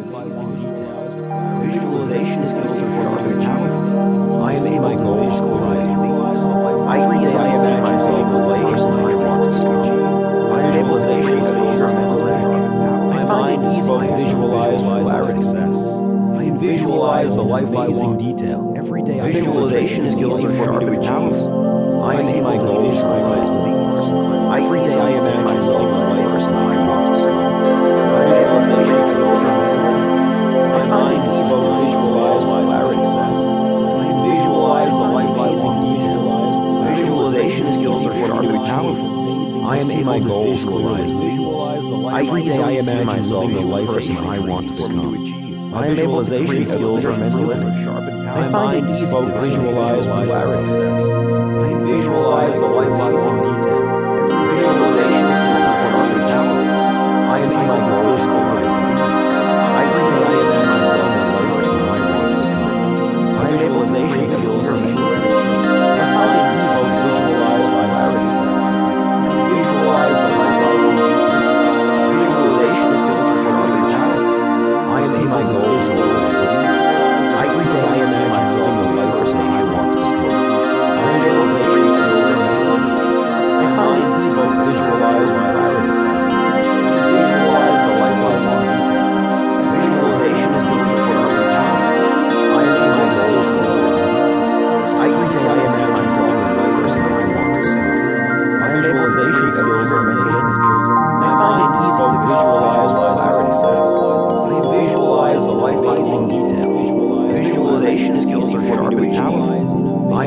Visualization skills are sharp and powerful. I see my goals visualize. I freeze I imagine the person I want to see. My visualization skills are mental energy. My mind is focused visualize clarity. I visualize the life-sizing detail. Every day I visualization skills are sharp and powerful. I see my goals visualize. I freeze I imagine I see my goals. I every day I imagine myself the person I want to become. My visualization skills are mental. I find it easy to visualize clarity. I visualize the life-sizing detail. Visualization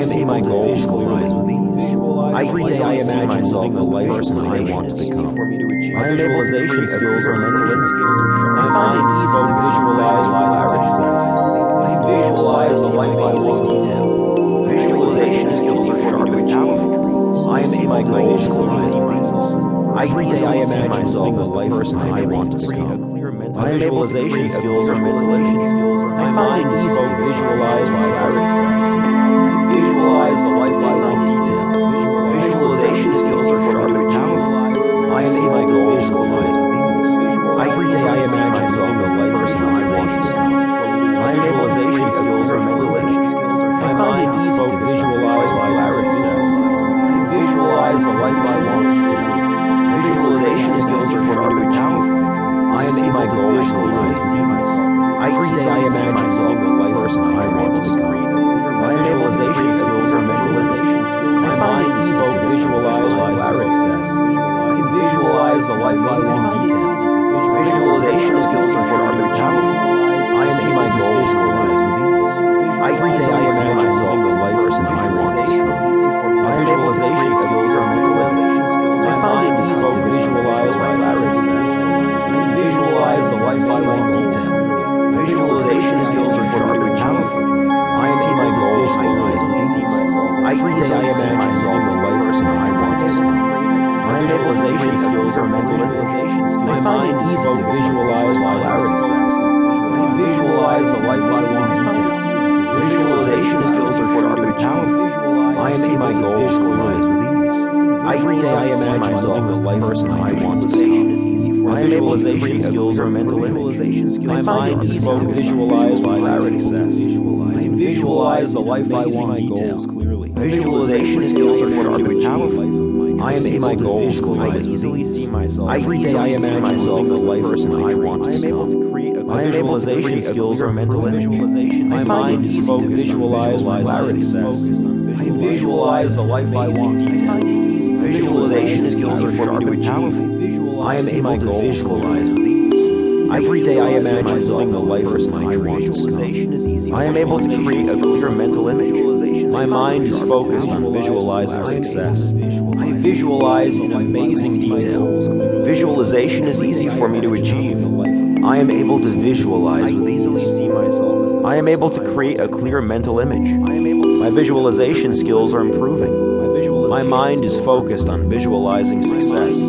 I see my goals collide with ease. I visualize myself as the person I want to become. My visualization skills are mental energy. I find it easy to visualize clarity. I visualize the life-sizing detail. Visualization skills are sharp and powerful. I see my goals collide. I visualize myself as the person I want to become. My visualization skills are mental energy. My mind is easy to visualize clarity. Visualization skills are mental energy. My mind is easy to visualize my clarity. I visualize the life-sizing detail. Visualization skills are sharp and powerful. I see my goals collide with ease. I visualize myself as the person I want to become. My visualization skills are mental energy. My mind is focused to visualize my clarity. I can visualize the life I want details clearly. Visualization skills are sharp and powerful. I my goals collide. I easily see myself. I visualize myself as the person I want to become. My visualization skills are mental energy. My mind is focused to visualize clarity. I visualize the life I want. Visualization skills are sharp and powerful. I am able to visualize. Every day I imagine myself the life person I want to. I am able to create a clear mental image. My mind is focused on visualizing success. I visualize in amazing detail. Visualization is easy for me to achieve. I am able to visualize with ease. I am able to create a clear mental image. My visualization skills are improving. My mind is focused on visualizing success.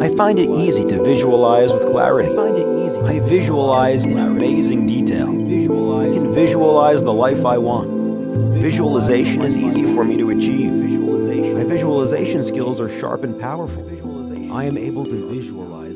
I find it easy to visualize with clarity. I visualize in amazing detail. I can visualize the life I want. Visualization is easy for me to achieve. My visualization skills are sharp and powerful. I am able to visualize.